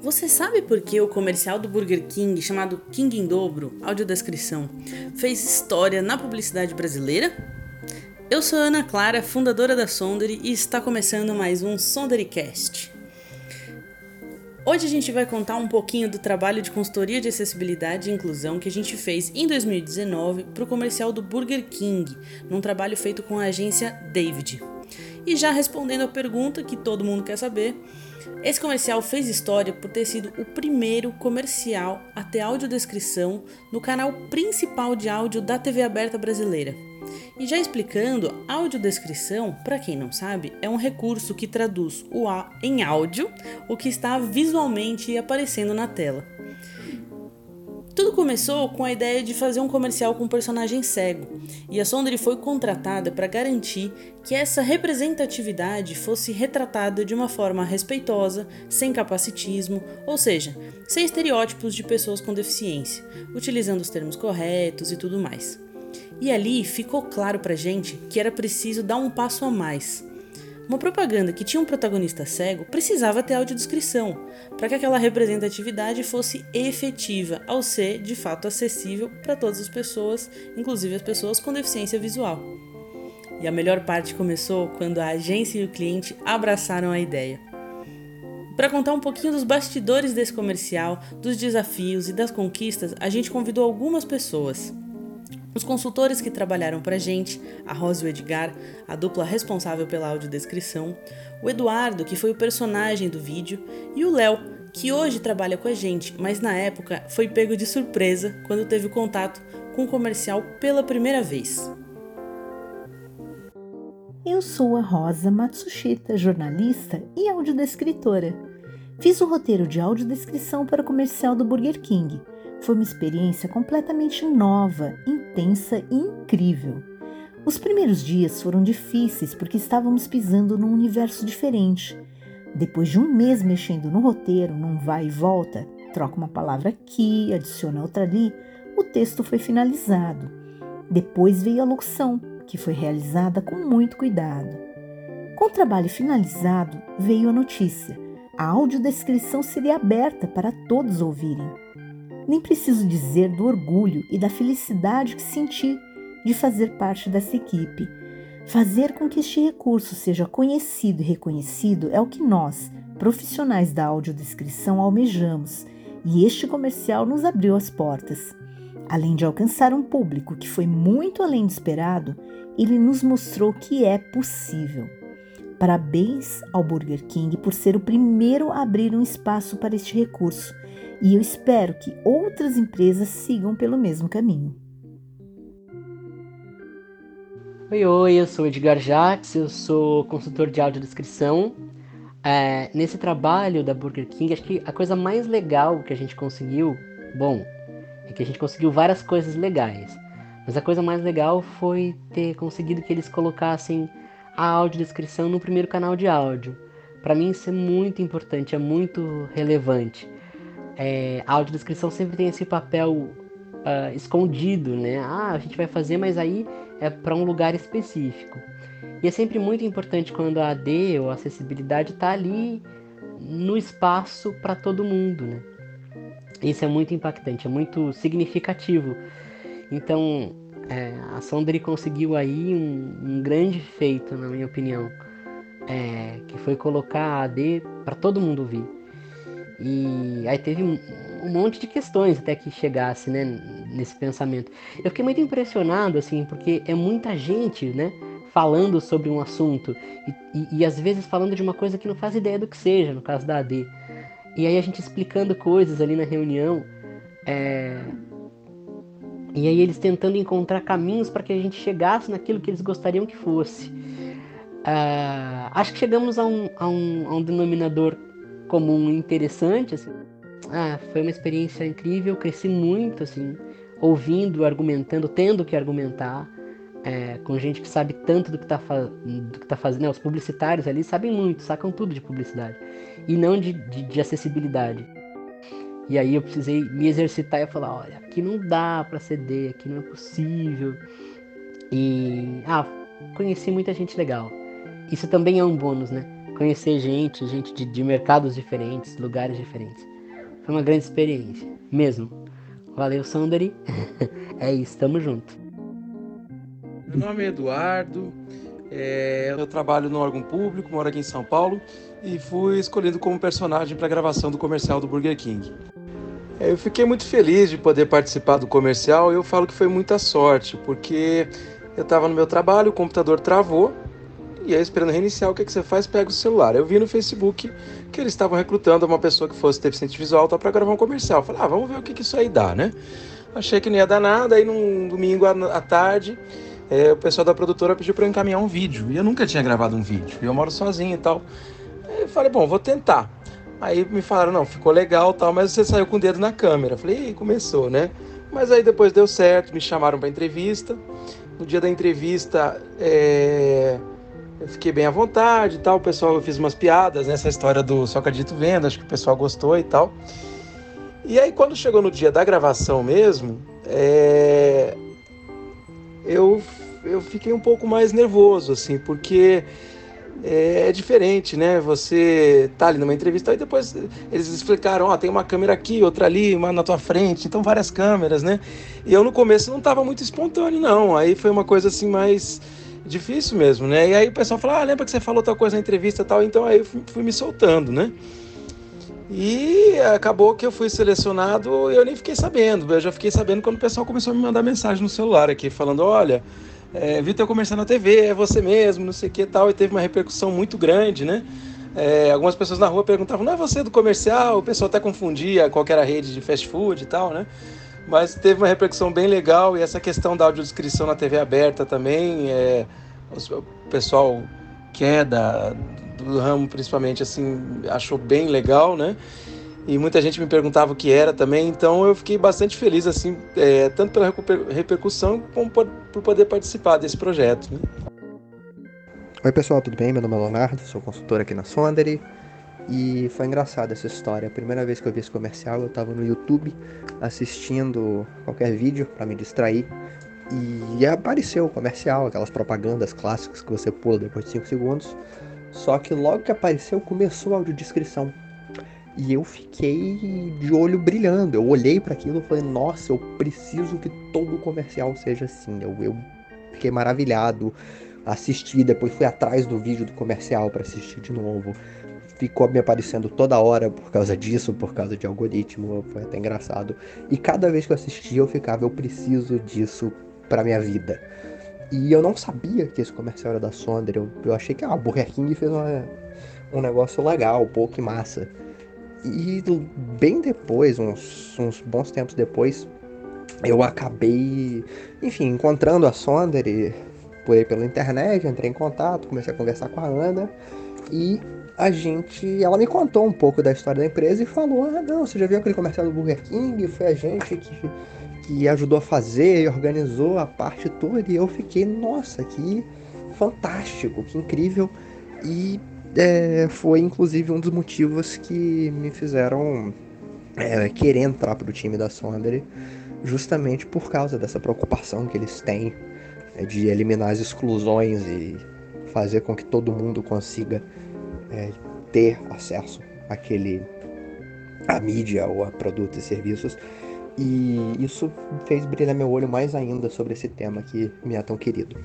Você sabe por que o comercial do Burger King, chamado King em Dobro, audiodescrição, fez história na publicidade brasileira? Eu sou Ana Clara, fundadora da Sondere, e está começando mais um Sonderycast. Hoje a gente vai contar um pouquinho do trabalho de consultoria de acessibilidade e inclusão que a gente fez em 2019 para o comercial do Burger King, num trabalho feito com a agência David. E já respondendo a pergunta que todo mundo quer saber, esse comercial fez história por ter sido o primeiro comercial a ter audiodescrição no canal principal de áudio da TV aberta brasileira. E já explicando, audiodescrição, para quem não sabe, é um recurso que traduz o em áudio o que está visualmente aparecendo na tela. Tudo começou com a ideia de fazer um comercial com um personagem cego, e a Sondre foi contratada para garantir que essa representatividade fosse retratada de uma forma respeitosa, sem capacitismo, ou seja, sem estereótipos de pessoas com deficiência, utilizando os termos corretos e tudo mais. E ali ficou claro pra gente que era preciso dar um passo a mais. Uma propaganda que tinha um protagonista cego precisava ter audiodescrição, para que aquela representatividade fosse efetiva, ao ser de fato acessível para todas as pessoas, inclusive as pessoas com deficiência visual. E a melhor parte começou quando a agência e o cliente abraçaram a ideia. Para contar um pouquinho dos bastidores desse comercial, dos desafios e das conquistas, a gente convidou algumas pessoas. Os consultores que trabalharam para a gente, a Rosa e o Edgar, a dupla responsável pela audiodescrição, o Eduardo, que foi o personagem do vídeo, e o Léo, que hoje trabalha com a gente, mas na época foi pego de surpresa quando teve contato com o comercial pela primeira vez. Eu sou a Rosa Matsushita, jornalista e audiodescritora. Fiz o roteiro de audiodescrição para o comercial do Burger King foi uma experiência completamente nova, intensa e incrível. Os primeiros dias foram difíceis porque estávamos pisando num universo diferente. Depois de um mês mexendo no roteiro, num vai e volta, troca uma palavra aqui, adiciona outra ali, o texto foi finalizado. Depois veio a locução, que foi realizada com muito cuidado. Com o trabalho finalizado, veio a notícia. A audiodescrição seria aberta para todos ouvirem. Nem preciso dizer do orgulho e da felicidade que senti de fazer parte dessa equipe. Fazer com que este recurso seja conhecido e reconhecido é o que nós, profissionais da audiodescrição, almejamos, e este comercial nos abriu as portas. Além de alcançar um público que foi muito além do esperado, ele nos mostrou que é possível. Parabéns ao Burger King por ser o primeiro a abrir um espaço para este recurso e eu espero que outras empresas sigam pelo mesmo caminho. Oi, oi, eu sou Edgar Jacques, eu sou consultor de audiodescrição. É, nesse trabalho da Burger King, acho que a coisa mais legal que a gente conseguiu, bom, é que a gente conseguiu várias coisas legais, mas a coisa mais legal foi ter conseguido que eles colocassem a audiodescrição no primeiro canal de áudio. Para mim isso é muito importante, é muito relevante é, a audiodescrição sempre tem esse papel uh, escondido, né? Ah, a gente vai fazer, mas aí é para um lugar específico. E é sempre muito importante quando a AD ou a acessibilidade está ali no espaço para todo mundo, né? Isso é muito impactante, é muito significativo. Então, é, a Sondri conseguiu aí um, um, grande feito, na minha opinião, é, que foi colocar a AD para todo mundo ouvir. E aí teve um, um, monte de questões até que chegasse, né, nesse pensamento. Eu fiquei muito impressionado, assim, porque é muita gente, né, falando sobre um assunto e, e, e às vezes falando de uma coisa que não faz ideia do que seja, no caso da AD. E aí a gente explicando coisas ali na reunião, é... e aí eles tentando encontrar caminhos para que a gente chegasse naquilo que eles gostariam que fosse. Uh, acho que chegamos a um, a um, a um denominador comum interessante, assim. Ah, foi uma experiência incrível, cresci muito, assim, ouvindo, argumentando, tendo que argumentar, é, com gente que sabe tanto do que está tá fazendo. Né? Os publicitários ali sabem muito, sacam tudo de publicidade, e não de, de, de acessibilidade. E aí eu precisei me exercitar e falar, olha, aqui não dá para ceder, aqui não é possível. E ah, conheci muita gente legal. isso também é um bônus, né? Conhecer gente, gente de, de mercados diferentes, lugares diferentes. Foi uma grande experiência, mesmo. Valeu, Sanderi. é isso, tamo junto. Meu nome é Eduardo, é, eu trabalho no órgão público, moro aqui em São Paulo e fui escolhido como personagem para a gravação do comercial do Burger King. É, eu fiquei muito feliz de poder participar do comercial e eu falo que foi muita sorte, porque eu estava no meu trabalho, o computador travou e aí esperando reiniciar, o que, que você faz? Pega o celular. Eu vi no Facebook que eles estavam recrutando uma pessoa que fosse deficiente visual para gravar um comercial. Falei, ah, vamos ver o que, que isso aí dá, né? Achei que não ia dar nada, aí num domingo à tarde, é, o pessoal da produtora pediu para eu encaminhar um vídeo. E eu nunca tinha gravado um vídeo. E eu moro sozinho e tal. Aí eu falei, bom, vou tentar. Aí me falaram, não, ficou legal tal, mas você saiu com o dedo na câmera. Eu falei, começou, né? Mas aí depois deu certo, me chamaram para entrevista. No dia da entrevista, é eu fiquei bem à vontade e tal. O pessoal, eu fiz umas piadas nessa história do Só Acredito Vendo, acho que o pessoal gostou e tal. E aí, quando chegou no dia da gravação mesmo, é... eu, eu fiquei um pouco mais nervoso, assim, porque é, é, diferente, né? Você tá ali numa entrevista e depois eles explicaram, ó, oh, tem uma câmera aqui, outra ali, uma na tua frente, então várias câmeras, né? E eu no começo não estava muito espontâneo, não. Aí foi uma coisa assim mais difícil mesmo, né? E aí o pessoal falou, ah, lembra que você falou tal coisa na entrevista tal, então aí eu fui, fui, me soltando, né? E acabou que eu fui selecionado e eu nem fiquei sabendo. Eu já fiquei sabendo quando o pessoal começou a me mandar mensagem no celular aqui, falando, olha, é, vi teu comercial na TV, é você mesmo, não sei o que tal, e teve uma repercussão muito grande, né? É, algumas pessoas na rua perguntavam, não é você do comercial? O pessoal até confundia qual era a rede de fast food e tal, né? Mas teve uma repercussão bem legal e essa questão da audiodescrição na TV aberta também, é, o pessoal que é da, do ramo principalmente assim achou bem legal, né? E muita gente me perguntava o que era também, então eu fiquei bastante feliz assim, é, tanto pela repercussão como por, por poder participar desse projeto. Né? Oi pessoal, tudo bem? Meu nome é Leonardo, sou consultor aqui na Sondere. E foi engraçado essa história. A primeira vez que eu vi esse comercial, eu estava no YouTube assistindo qualquer vídeo para me distrair. E apareceu o comercial, aquelas propagandas clássicas que você pula depois de 5 segundos. Só que logo que apareceu, começou a audiodescrição. E eu fiquei de olho brilhando. Eu olhei para aquilo e falei: Nossa, eu preciso que todo comercial seja assim. Eu, eu fiquei maravilhado. Assisti, depois fui atrás do vídeo do comercial para assistir de novo ficou me aparecendo toda hora por causa disso, por causa de algoritmo, foi até engraçado. E cada vez que eu assistia, eu ficava, eu preciso disso para minha vida. E eu não sabia que esse comercial era da Sonder, eu, eu achei que ah, a Burger King fez uma, um negócio legal, pouco e massa. E bem depois, uns, uns bons tempos depois, eu acabei, enfim, encontrando a Sonder e por aí pela internet, entrei em contato, comecei a conversar com a Ana e a gente. Ela me contou um pouco da história da empresa e falou: Ah, não, você já viu aquele comercial do Burger King? Foi a gente que, que ajudou a fazer e organizou a parte toda. E eu fiquei, nossa, que fantástico, que incrível. E é, foi inclusive um dos motivos que me fizeram é, querer entrar para o time da Sondre, justamente por causa dessa preocupação que eles têm é, de eliminar as exclusões e fazer com que todo mundo consiga é, ter acesso àquele à mídia ou a produtos e serviços. E isso fez brilhar meu olho mais ainda sobre esse tema que me é tão querido.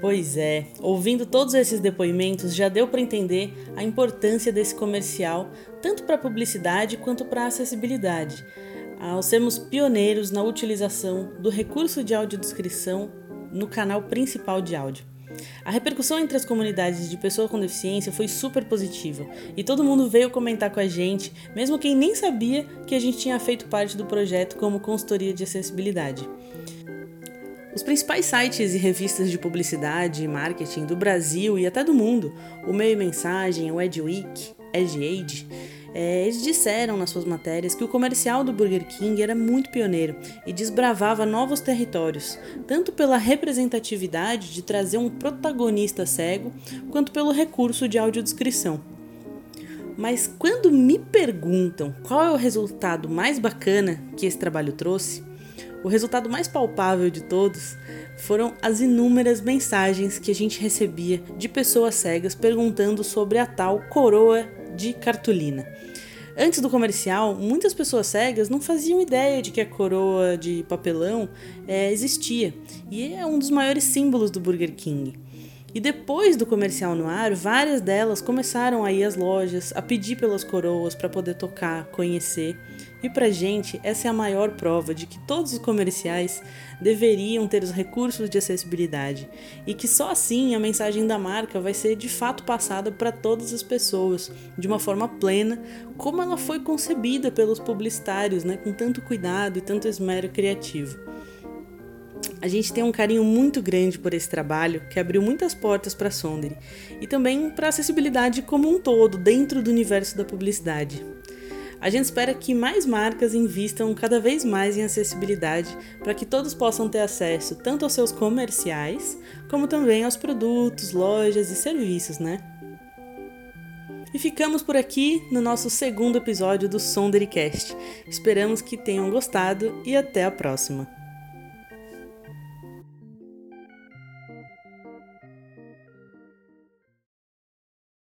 Pois é, ouvindo todos esses depoimentos já deu para entender a importância desse comercial, tanto para a publicidade quanto para a acessibilidade, ao sermos pioneiros na utilização do recurso de audiodescrição no canal principal de áudio. A repercussão entre as comunidades de pessoas com deficiência foi super positiva e todo mundo veio comentar com a gente, mesmo quem nem sabia que a gente tinha feito parte do projeto como consultoria de acessibilidade. Os principais sites e revistas de publicidade e marketing do Brasil e até do mundo, o Meio Mensagem, o EdWeek, EdAid, é, eles disseram nas suas matérias que o comercial do Burger King era muito pioneiro e desbravava novos territórios, tanto pela representatividade de trazer um protagonista cego, quanto pelo recurso de audiodescrição. Mas quando me perguntam qual é o resultado mais bacana que esse trabalho trouxe, o resultado mais palpável de todos foram as inúmeras mensagens que a gente recebia de pessoas cegas perguntando sobre a tal coroa de cartolina. Antes do comercial, muitas pessoas cegas não faziam ideia de que a coroa de papelão é, existia e é um dos maiores símbolos do Burger King. E depois do comercial no ar, várias delas começaram a ir às lojas, a pedir pelas coroas para poder tocar, conhecer. E pra gente, essa é a maior prova de que todos os comerciais deveriam ter os recursos de acessibilidade e que só assim a mensagem da marca vai ser de fato passada para todas as pessoas de uma forma plena, como ela foi concebida pelos publicitários, né, com tanto cuidado e tanto esmero criativo. A gente tem um carinho muito grande por esse trabalho que abriu muitas portas para a Sondere e também para a acessibilidade como um todo dentro do universo da publicidade. A gente espera que mais marcas invistam cada vez mais em acessibilidade para que todos possam ter acesso tanto aos seus comerciais, como também aos produtos, lojas e serviços, né? E ficamos por aqui no nosso segundo episódio do Sondericast. Esperamos que tenham gostado e até a próxima.